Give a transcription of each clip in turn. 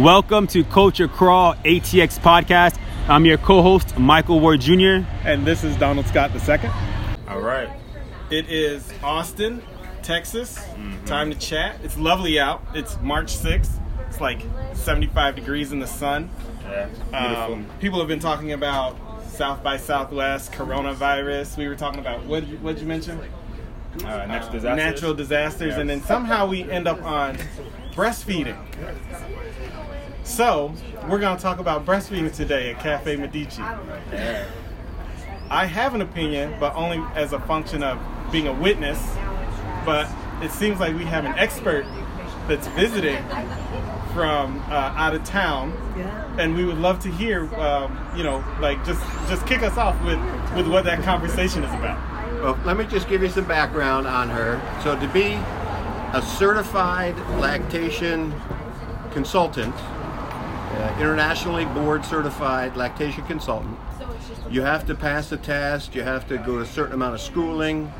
Welcome to Culture Crawl ATX podcast. I'm your co-host Michael Ward Jr. And this is Donald Scott II. All right. It is Austin, Texas. Mm-hmm. Time to chat. It's lovely out. It's March 6th. It's like 75 degrees in the sun. Yeah. Um, people have been talking about South by Southwest, coronavirus. We were talking about what what you mention? Uh, natural disasters. Natural disasters, and then somehow we end up on breastfeeding. So, we're going to talk about breastfeeding today at Cafe Medici. I have an opinion, but only as a function of being a witness. But it seems like we have an expert that's visiting from uh, out of town, and we would love to hear, um, you know, like just just kick us off with with what that conversation is about. Well, let me just give you some background on her. So, to be a certified lactation consultant, uh, internationally board certified lactation consultant. You have to pass a test, you have to go to a certain amount of schooling,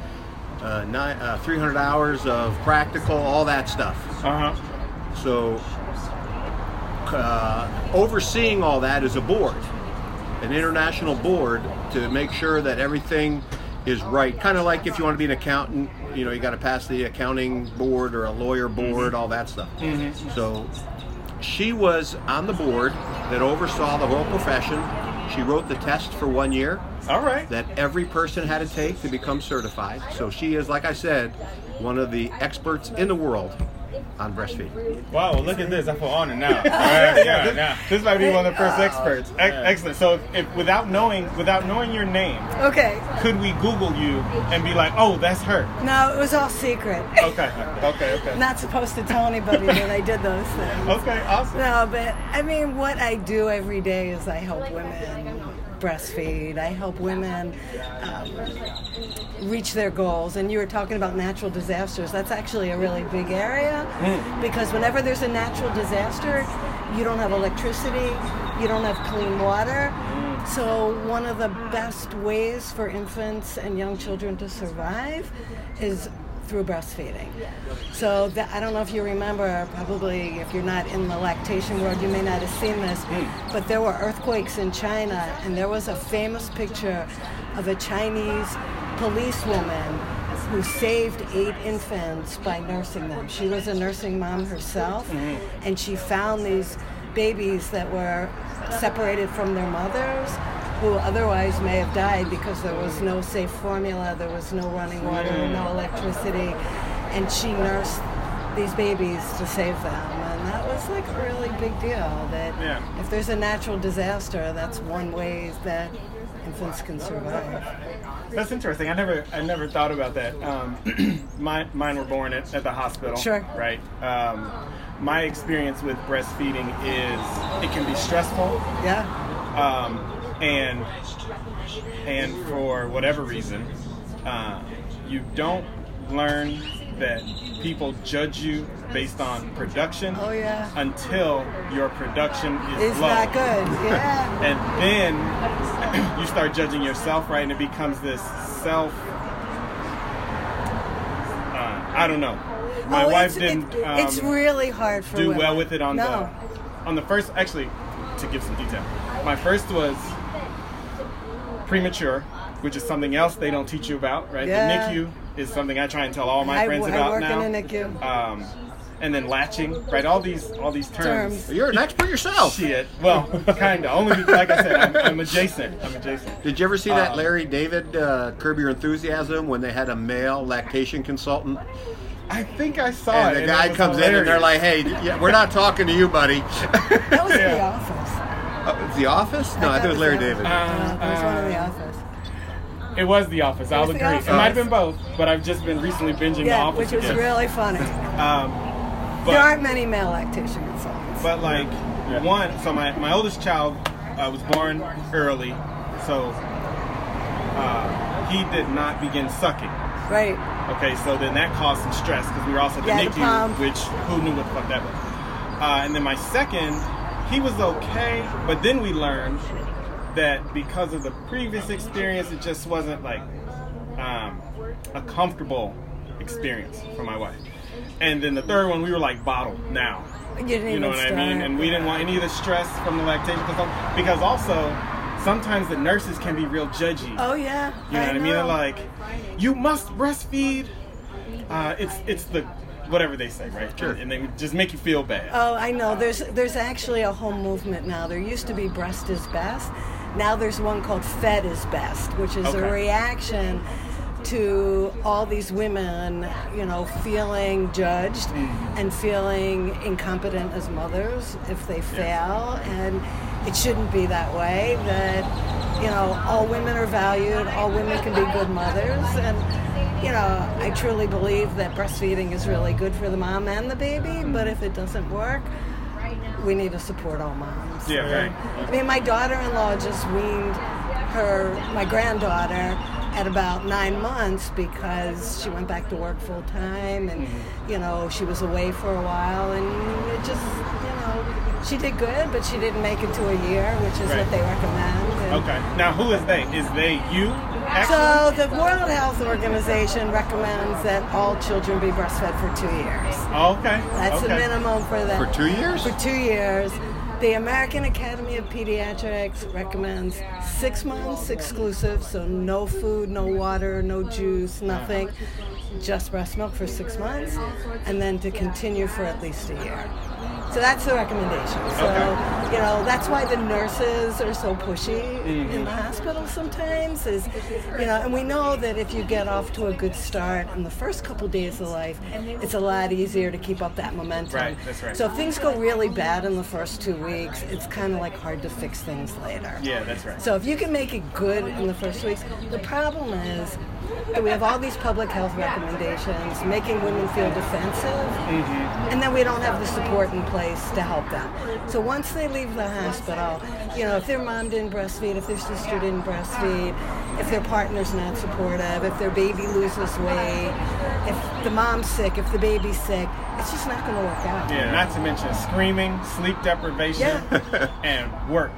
uh, nine, uh, 300 hours of practical, all that stuff. Uh huh. So, uh, overseeing all that is a board, an international board to make sure that everything is right. Kind of like if you want to be an accountant, you know, you got to pass the accounting board or a lawyer board, mm-hmm. all that stuff. Mm-hmm. So she was on the board that oversaw the whole profession. She wrote the test for one year. All right. That every person had to take to become certified. So she is, like I said, one of the experts in the world on breastfeeding. Wow, well, look at this. I feel honored now. right, yeah, this, now. this might be one of the first experts. E- excellent. So, if, without knowing without knowing your name, okay, could we Google you and be like, "Oh, that's her"? No, it was all secret. Okay, okay, okay. Not supposed to tell anybody that I did those things. Okay, awesome. No, but I mean, what I do every day is I help women breastfeed. I help women um, reach their goals. And you were talking about natural disasters. That's actually a really big area mm. because whenever there's a natural disaster, you don't have electricity, you don't have clean water. So, one of the best ways for infants and young children to survive is through breastfeeding. So that, I don't know if you remember, probably if you're not in the lactation world, you may not have seen this, mm. but there were earthquakes in China, and there was a famous picture of a Chinese policewoman who saved eight infants by nursing them. She was a nursing mom herself, mm-hmm. and she found these babies that were separated from their mothers who otherwise may have died because there was no safe formula, there was no running water, mm. no electricity, and she nursed these babies to save them. And that was like a really big deal that yeah. if there's a natural disaster, that's one way that infants can survive. That's interesting. I never, I never thought about that. Um, my, mine were born at, at, the hospital. Sure. Right. Um, my experience with breastfeeding is it can be stressful. Yeah. Um, and and for whatever reason, uh, you don't learn that people judge you based on production. Oh yeah. Until your production is it's low. not good. Yeah. and then you start judging yourself, right? And it becomes this self. Uh, I don't know. My oh, wife it's, didn't. It, um, it's really hard for do women. well with it on no. the on the first. Actually, to give some detail, my first was premature, which is something else they don't teach you about, right? Yeah. The NICU is something I try and tell all my I, friends I about work now. in a NICU. Um, and then latching, right? All these, all these terms. Terms. You're an expert yourself. Shit. Well, kind of. Only because, like I said, I'm, I'm, adjacent. I'm adjacent. Did you ever see that Um, Larry David uh, Curb Your Enthusiasm when they had a male lactation consultant? I think I saw it. and it. the guy it was comes in and they're like, "Hey, yeah, we're not talking to you, buddy." That was in the office. Uh, the Office? No, I, thought it was Larry the David. Uh, Uh, it was one in the uh, office. It was The Office. I'll agree. Office. It might have been both, but I've just been recently binging The Yeah, Office which was again. really funny. Um, but, there aren't many male lactation consultants. But like one, so my, my oldest child uh, was born early, so uh, he did not begin sucking. right. Okay, so then that caused some stress because we were also at the Yeah, NICU, pump. which who knew what the fuck that was. Uh, and then my second, he was okay, but then we learned that because of the previous experience, it just wasn't like um, a comfortable experience for my wife. And then the third one, we were like bottle now. You You know what I mean? And we didn't want any of the stress from the lactation because, because also sometimes the nurses can be real judgy. Oh yeah. You know what I mean? They're like, you must breastfeed. Uh, it's it's the whatever they say, right? Sure. And they just make you feel bad. Oh, I know. There's there's actually a whole movement now. There used to be breast is best. Now there's one called fed is best, which is Okay. a reaction to all these women, you know, feeling judged mm-hmm. and feeling incompetent as mothers if they fail and it shouldn't be that way that you know all women are valued all women can be good mothers and you know i truly believe that breastfeeding is really good for the mom and the baby but if it doesn't work we need to support all moms Yeah, right. i mean my daughter-in-law just weaned her my granddaughter at about nine months because she went back to work full time and Mm-hmm. you know she was away for a while and it just you know she did good but she didn't make it to a year which is Right. what they recommend Okay. Now, who is they? Is they you? Actually? so the world health organization recommends that all children be breastfed for two years Oh, okay. that's okay. the minimum for the For two years? for two years. The American Academy of Pediatrics recommends six months exclusive, so no food, no water, no juice, nothing, just breast milk for six months, and then to continue for at least a year. So that's the recommendation. So, Okay. you know, that's why the nurses are so pushy in mm-hmm. the hospital sometimes is, you know, and we know that if you get off to a good start in the first couple days of life, it's a lot easier to keep up that momentum. Right, that's right. So if things go really bad in the first two weeks, it's kind of like hard to fix things later. Yeah, that's right. So if you can make it good in the first weeks, the problem is we have all these public health recommendations making women feel defensive, mm-hmm. and then we don't have the support in place to help them. So once they leave the hospital, you know, if their mom didn't breastfeed, if their sister didn't breastfeed, if their partner's not supportive, if their baby loses weight, if the mom's sick, if the baby's sick, it's just not going to work out. Yeah, not to mention screaming, sleep deprivation, and work,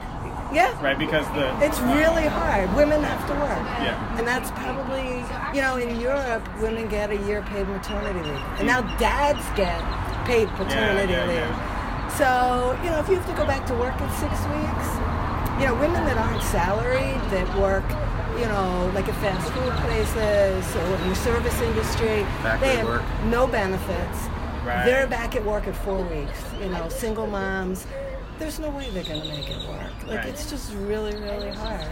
Yeah. right? Because the It's really hard. Women have to work. Yeah. And that's probably, you know, in Europe, women get a year paid maternity leave. And mm. now dads get paid paternity yeah, leave. yeah. So, you know, if you have to go back to work in six weeks, you know, women that aren't salaried, that work, you know, like at fast food places or in the service industry, Factory they have work. no benefits. Right. They're back at work at four weeks. You know, single moms. There's no way they're going to make it work. Like Right. it's just really, really hard.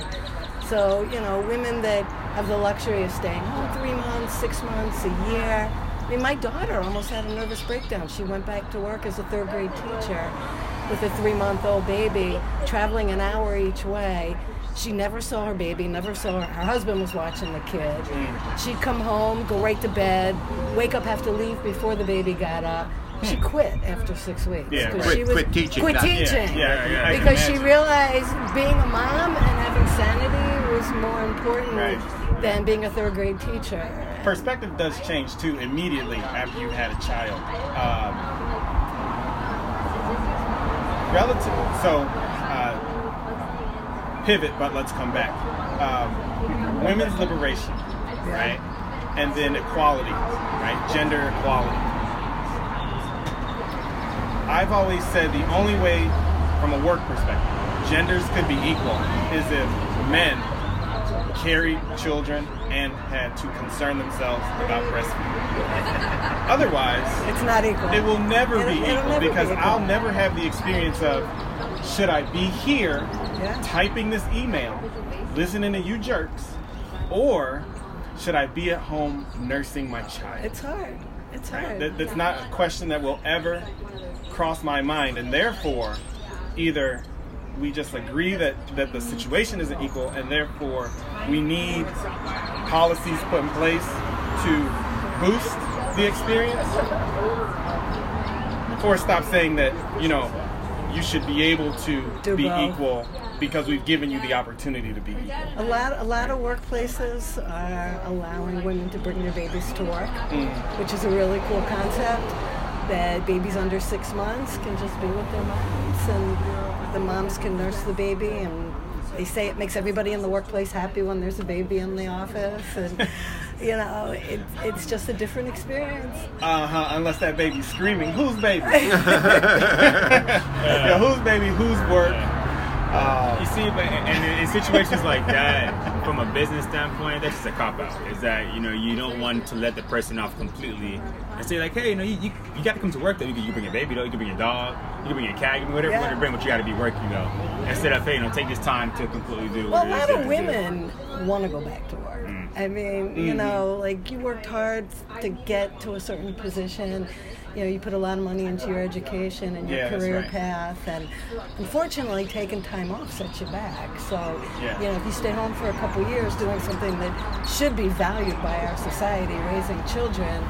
So you know, women that have the luxury of staying home three months, six months, a year. I mean, my daughter almost had a nervous breakdown. She went back to work as a third grade teacher with a three-month-old baby, traveling an hour each way. She never saw her baby, never saw her. Her husband was watching the kid. Mm. She'd come home, go right to bed, wake up, have to leave before the baby got up. She quit after six weeks. Yeah, right. she Quit- quit teaching, Quit teaching. yeah, yeah, because she realized being a mom and having sanity was more important Right. than being a third grade teacher. perspective does change too immediately after you had a child. Um, relative, so uh, pivot, but let's come back. Um, women's liberation, right, and then equality, right, gender equality. I've always said the only way, from a work perspective, genders could be equal is if men carried children and had to concern themselves about breastfeeding. Otherwise, It's not equal. it will never It'll- be it'll equal never be because equal. I'll never have the experience of should I be here Yeah. typing this email, listening to you jerks, or should I be at home nursing my child? It's hard. It's hard. That, that's not a question that will ever cross my mind, and therefore, either we just agree that, that the situation isn't equal, and therefore we need policies put in place to boost the experience, or stop saying that you know you should be able to Do be both. equal because we've given you the opportunity to be equal. A lot, a lot of workplaces are allowing women to bring their babies to work, mm. which is a really cool concept. That babies under six months can just be with their moms, and the moms can nurse the baby and they say it makes everybody in the workplace happy when there's a baby in the office, and you know, it, it's just a different experience. Uh huh. Unless that baby's screaming, whose baby? yeah, whose baby? Whose work? Uh, You see, but and in, in situations like that, from a business standpoint, that's just a cop out. Is that you know you don't want to let the person off completely and say like, hey, you know, you, you, you got to come to work though. You can, you bring your baby though. You can bring your dog. You can bring your cat. You can whatever you want to bring, but you got to be working though. Instead of hey, you know, take this time to completely do. Well, what a lot of you women want to go back to work. Mm. I mean, you know, like you worked hard to get to a certain position. You know, you put a lot of money into your education and your Yeah, career right. path, and unfortunately, taking time off sets you back. So, Yeah. you know, if you stay home for a couple years doing something that should be valued by our society, raising children,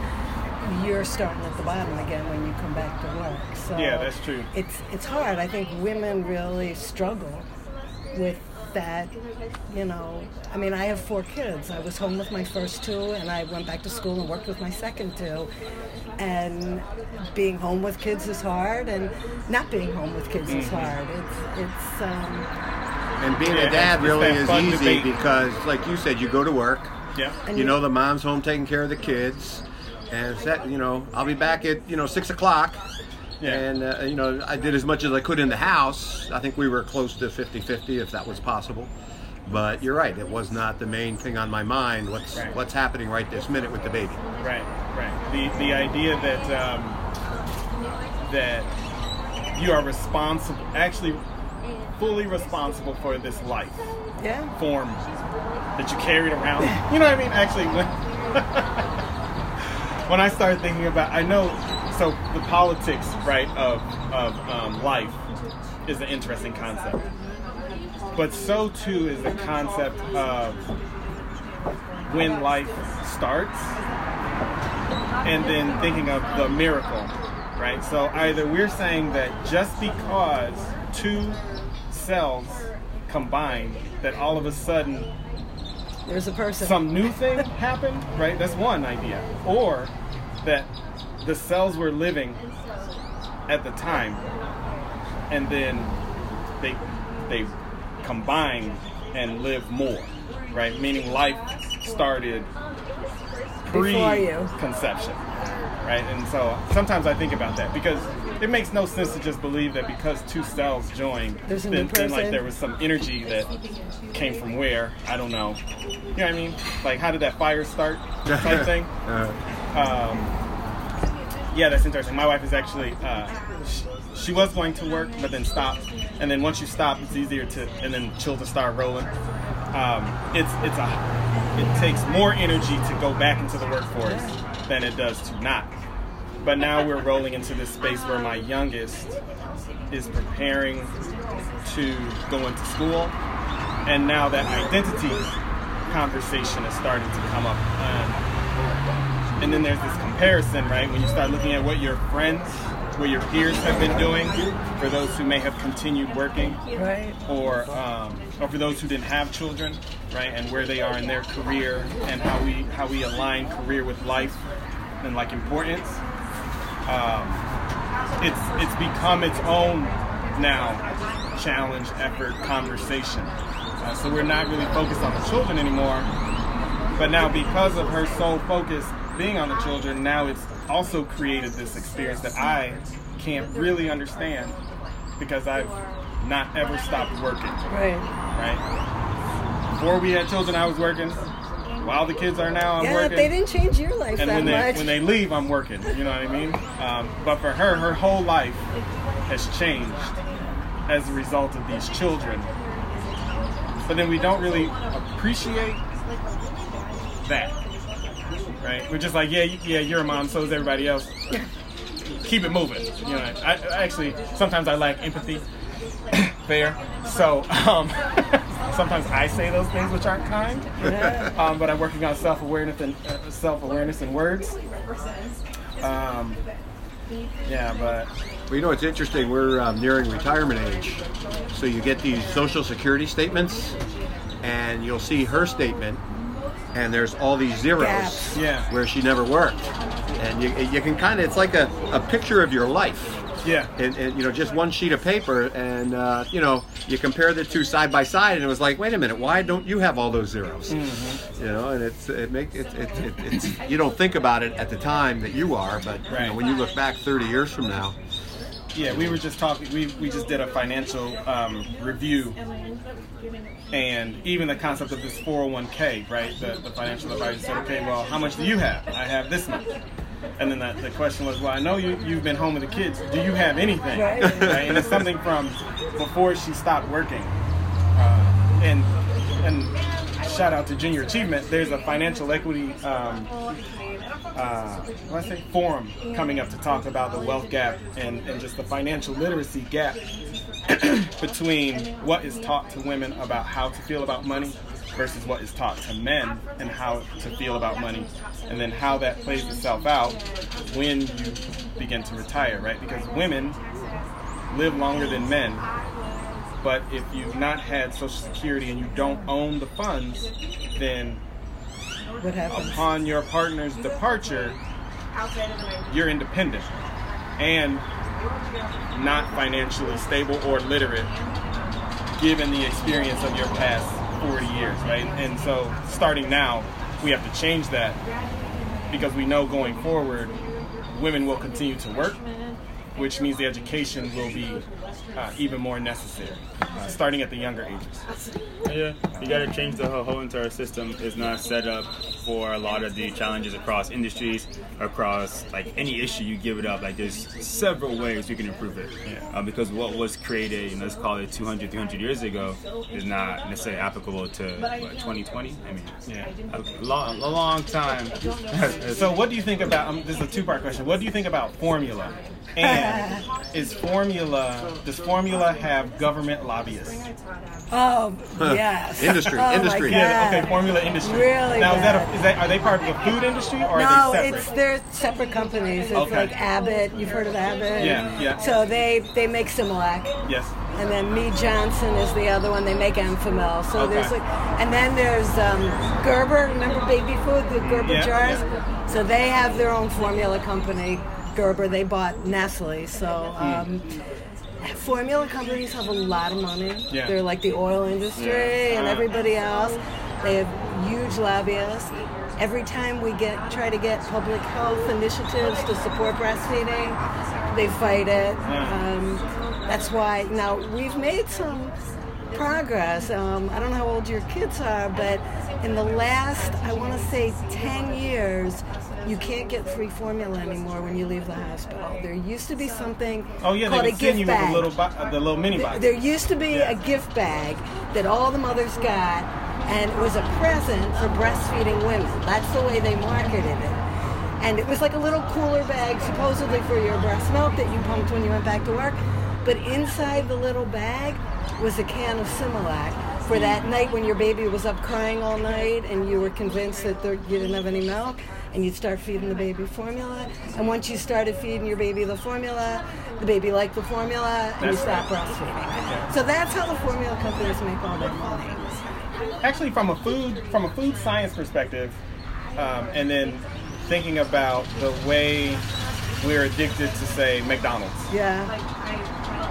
you're starting at the bottom again when you come back to work. So Yeah, that's true. It's it's hard. I think women really struggle with that. You know, I mean, I have four kids. I was home with my first two, and I went back to school and worked with my second two. And being home with kids is hard, and not being home with kids is hard. It's it's um, And being Yeah, a dad really is easy debate. because, like you said, you go to work. yeah. And You you- know the mom's home taking care of the kids, and it's that you know I'll be back at you know six o'clock. Yeah. And uh, you know I did as much as I could in the house. I think we were close to 50-50 if that was possible. But you're right; it was not the main thing on my mind. What's Right. what's happening right this minute with the baby? Right, right. The the idea that um, that you are responsible, actually fully responsible for this life yeah. form that you carried around. You know what I mean? Actually, when when I started thinking about, I know. So the politics, right, of of um, life is an interesting concept, but so too is the concept of when life starts and then thinking of the miracle, right? So either we're saying that just because two cells combine, that all of a sudden There's a person. some new thing happened, right? That's one idea. Or that the cells were living at the time and then they they combine and live more, right? Meaning life started pre-conception, right? And so sometimes I think about that because it makes no sense to just believe that because two cells joined, then, then like there was some energy that came from where I don't know. You know what I mean? Like how did that fire start? Type thing. Uh, Um, yeah, that's interesting. My wife is actually uh, she, she was going to work, but then stopped. And then once you stop, it's easier to and then children start rolling. Um, it's it's a it takes more energy to go back into the workforce than it does to not. But now we're rolling into this space where my youngest is preparing to go into school, and now that identity conversation is starting to come up. Um, and then there's this comparison, right? When you start looking at what your friends, what your peers have been doing, for those who may have continued working, Right. or um, or for those who didn't have children, right? And where they are in their career, and how we how we align career with life and like importance. Um, it's it's become its own now challenge, effort, conversation. Uh, so we're not really focused on the children anymore. But now, because of her sole focus being on the children, now it's also created this experience that I can't really understand because I've not ever stopped working, Right. right? Before we had children, I was working. While the kids are now, I'm yeah, working. they didn't change your life and that when they much. when they leave, I'm working. You know what I mean? Um, but for her, her whole life has changed as a result of these children. But then we don't really appreciate that, right? We're just like, yeah, yeah, you're a mom, so is everybody else. Keep it moving. You know, I, I actually sometimes I lack empathy. Fair. So um, sometimes I say those things which aren't kind. Um, but I'm working on self awareness and uh, self awareness in words. Um, yeah, but well, you know it's interesting. We're um, nearing retirement age, so you get these social security statements, and you'll see her statement, and there's all these zeros Gaps. Yeah. where she never worked, and you you can kind of it's like a, a picture of your life. Yeah. And, and you know, just one sheet of paper, and uh, you know, you compare the two side by side, and it was like, wait a minute, why don't you have all those zeros? Mm-hmm. You know, and it's it make it, it, it, it's you don't think about it at the time that you are, but you know, when you look back 30 years from now, Yeah, we were just talking. We, we just did a financial um, review, and even the concept of this 401k, right? The, the financial advisor said, okay, well, how much do you have? I have this much. And then the, the question was, well, I know you, you've been home with the kids. Do you have anything? Right. And it's something from before she stopped working. Uh, and and shout out to Junior Achievement. There's a financial equity um, uh, what did I say forum coming up to talk about the wealth gap and, and just the financial literacy gap between what is taught to women about how to feel about money versus what is taught to men and how to feel about money. And then how that plays itself out when you begin to retire right? Because women live longer than men. But if you've not had social security and you don't own the funds then What upon your partner's departure, you're independent. And not financially stable or literate given the experience of your past 40 years, right? And so starting now, we have to change that because we know going forward, women will continue to work, which means the education will be uh, even more necessary, uh, starting at the younger ages. Yeah, you got to change the whole, whole entire system. Is not set up for a lot of the challenges across industries, across like any issue you give it up. Like there's several ways you can improve it. Yeah. Uh, because what was created, you know, let's call it 200, 300 years ago, is not necessarily applicable to what, 2020. I mean, Yeah. a long, a long time. So, what do you think about? Um, this is a two-part question. What do you think about formula? And is formula? Does formula have government lobbyists? Oh, yes. Industry, Oh, my industry. God. Yeah. Okay. Formula industry. Really Now, is that, a, is that are they part of the food industry or No, are they it's separate? they're separate companies. It's Okay. like Abbott. You've heard of Abbott? Yeah, yeah. So they they make Similac, yes. and then Mead Johnson is the other one. They make Enfamil. So Okay. there's like, and then there's um, Gerber. Remember baby food, the Gerber Yeah, jars. yeah. So they have their own formula company. Gerber. They bought Nestle. So. Um, Formula companies have a lot of money. Yeah. They're like the oil industry Yeah. and everybody else. They have huge lobbyists. Every time we get try to get public health initiatives to support breastfeeding, they fight it. Yeah. Um, that's why now we've made some progress. Um, I don't know how old your kids are, but in the last, I want to say, 10 years, you can't get free formula anymore when you leave the hospital. There used to be something Oh yeah, called they a gift you bag. little bo- the little mini box. There used to be Yeah. a gift bag that all the mothers got, and it was a present for breastfeeding women. That's the way they marketed it. And it was like a little cooler bag, supposedly for your breast milk that you pumped when you went back to work. But inside the little bag was a can of Similac for that night when your baby was up crying all night and you were convinced that there, you didn't have any milk. And you'd start feeding the baby formula. And once you started feeding your baby the formula, the baby liked the formula, and you That's stopped breastfeeding. So that's how the formula companies make all their money. Actually, from a food from a food science perspective, um, and then thinking about the way we're addicted to say McDonald's. Yeah.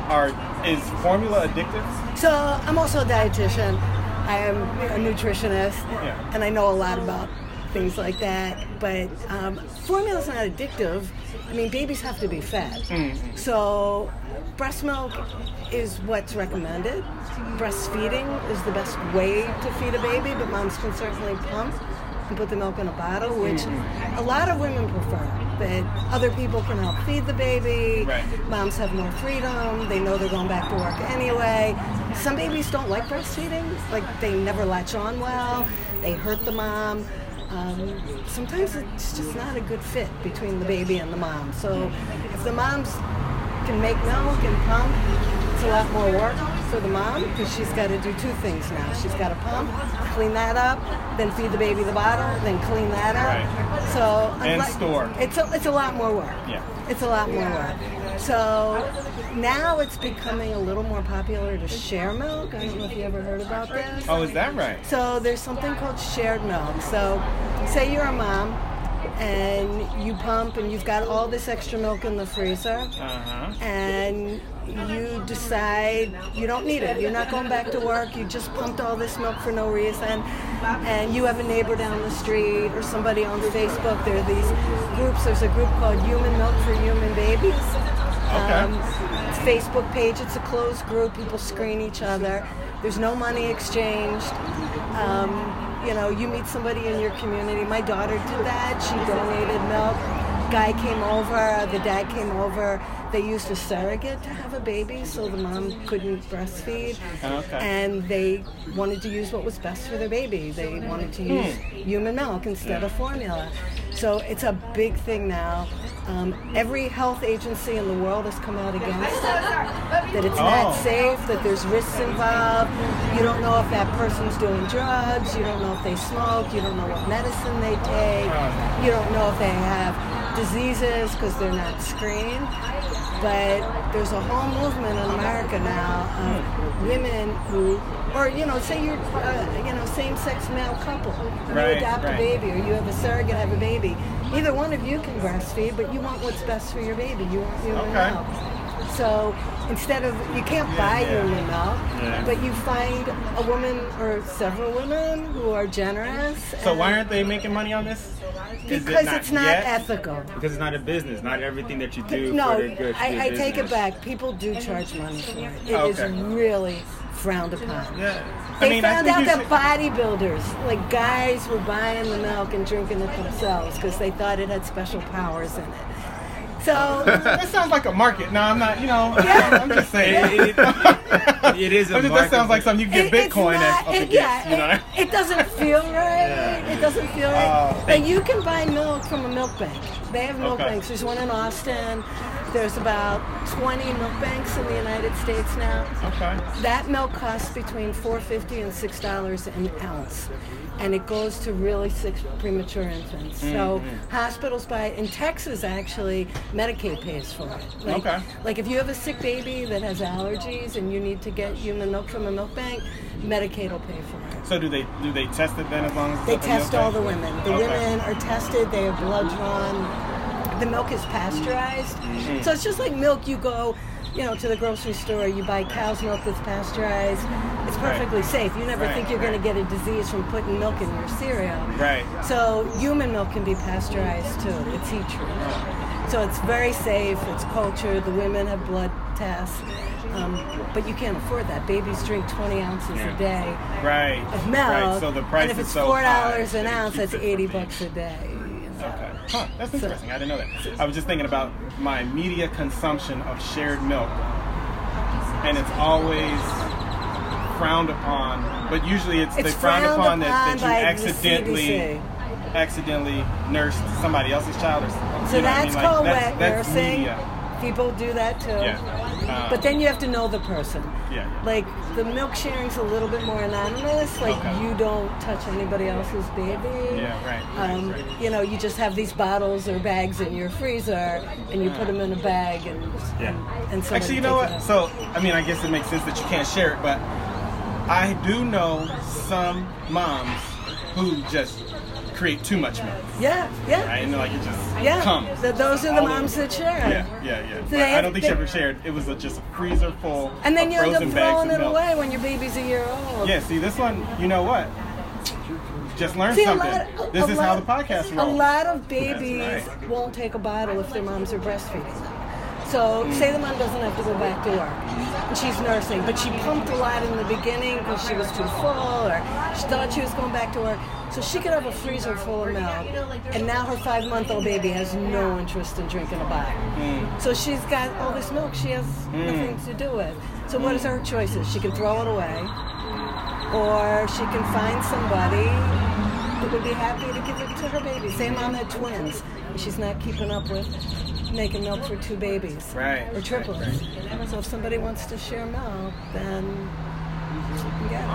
Are is formula addictive? So I'm also a dietitian. I am a nutritionist, Yeah. and I know a lot about things like that. But um, is not addictive. I mean, babies have to be fed. So breast milk is what's recommended. Breastfeeding is the best way to feed a baby, but moms can certainly pump and put the milk in a bottle, which a lot of women prefer. That other people can help feed the baby. Right. Moms have more freedom. They know they're going back to work anyway. Some babies don't like breastfeeding. Like they never latch on well. They hurt the mom. Um, sometimes it's just not a good fit between the baby and the mom. So if the moms can make milk and pump, it's a lot more work for the mom because she's got to do two things now. She's got to pump, clean that up, then feed the baby the bottle, then clean that up. Right. So And unlike- store. It's a, it's a lot more work. Yeah. It's a lot more work. So now it's becoming a little more popular to share milk. I don't know if you ever heard about this. Oh, is that right? So there's something called shared milk. So say you're a mom and you pump and you've got all this extra milk in the freezer Uh-huh. and you decide you don't need it. You're not going back to work. You just pumped all this milk for no reason. And you have a neighbor down the street or somebody on Facebook. There are these groups. There's a group called Human Milk for Human Babies. Um, it's a Facebook page. It's a closed group. People screen each other. There's no money exchanged. Um, you know, you meet somebody in your community. My daughter did that. She donated milk. Guy came over. The dad came over. They used a surrogate to have a baby, so the mom couldn't breastfeed. Okay. And they wanted to use what was best for their baby. They wanted to use human milk instead of formula. So it's a big thing now. Um, every health agency in the world has come out against it. That it's not Oh. safe, that there's risks involved. You don't know if that person's doing drugs. You don't know if they smoke. You don't know what medicine they take. You don't know if they have diseases because they're not screened. But there's a whole movement in America now of women who, or you know, say you're, uh, you know, same-sex male couple, you Right, adopt right. a baby, or you have a surrogate have a baby. Neither one of you can breastfeed, but you want what's best for your baby. You want human Okay. milk. So instead of you can't buy yeah. human milk, Yeah. but you find a woman or several women who are generous. So why aren't they making money on this? Is it because it's not yet? ethical. Because it's not a business. Not everything that you do No, for the good. should be a I, I take it back. People do charge money for it. It is Okay. really frowned upon. Yeah. They I mean, I found think out that should- bodybuilders, like guys, were buying the milk and drinking it themselves because they thought it had special powers in it. So That sounds like a market. No, I'm not. You know, Yeah. I'm just saying. It- it- it is a I'm just- that sounds like something you can it- get Bitcoin not- up it- against. yeah, you know. it, it doesn't feel right. It doesn't feel right. Oh. But you can buy milk from a milk bank. They have milk Okay. banks. There's one in Austin. There's about 20 milk banks in the United States now. okay. That milk costs between $4.50 and six dollars an ounce, and it goes to really sick premature infants. So Mm-hmm. hospitals buy it. In Texas, actually, Medicaid pays for it. Like, Okay. Like if you have a sick baby that has allergies and you need to get human milk from a milk bank, Medicaid will pay for it. So do they do they test it then as long as They test all the women. The Okay. women are tested. They have blood drawn. The milk is pasteurized. Mm-hmm. So it's just like milk. You go, you know, to the grocery store. You buy cow's milk that's pasteurized. It's Right. perfectly safe. You never Right, think you're going to get a disease from putting milk in your cereal. Right. So human milk can be pasteurized too. It's heat treated. So it's very safe. It's cultured. The women have blood tests. Um, but you can't afford that. Babies drink 20 ounces Yeah. a day Right. of milk. Right. So the price and if is it's so four high, dollars an ounce, that's 80 bucks a day. Okay. Huh, that's interesting. I didn't know that. I was just thinking about my media consumption of shared milk. And it's always frowned upon, but usually it's, It's they frown frowned upon that, upon that by you the accidentally CDC. accidentally nursed somebody else's child or something. So you know what I that's mean? Like, called that's, wet that's nursing. media. People do that too. Yeah. Um, But then you have to know the person. Yeah. Like the milk sharing's a little bit more anonymous. Like Okay. you don't touch anybody else's baby. Yeah, right, Um, right. You know, you just have these bottles or bags in your freezer, and you put them in a bag, and Yeah. and somebody Actually, you know what? So. I mean, I guess it makes sense that you can't share it, but I do know some moms who just create too much milk. yeah, yeah, Right? And like it just yeah. comes. Th- those are the moms that share. Yeah, yeah, yeah. But they- I don't think she ever shared. It was a, just a freezer full And then you end up throwing it milk. away when your baby's a year old. Yeah, see, this one, you know what? Just learn See, something. this is lot- how the podcast works. A lot of babies right. won't take a bottle if their moms are breastfeeding. So, hmm. say the mom doesn't have to go back to work, and she's nursing, but she pumped a lot in the beginning because she was too full, or she thought she was going back to work. So she could have a freezer full of milk, and now her five-month-old baby has no interest in drinking a bottle. Mm. So she's got all this milk she has mm. nothing to do with. So what is her choices? She can throw it away, or she can find somebody that would be happy to give it to her baby. Say mom had twins, and she's not keeping up with making milk for two babies Right, or right, triplets. So if somebody wants to share milk, then she can get it.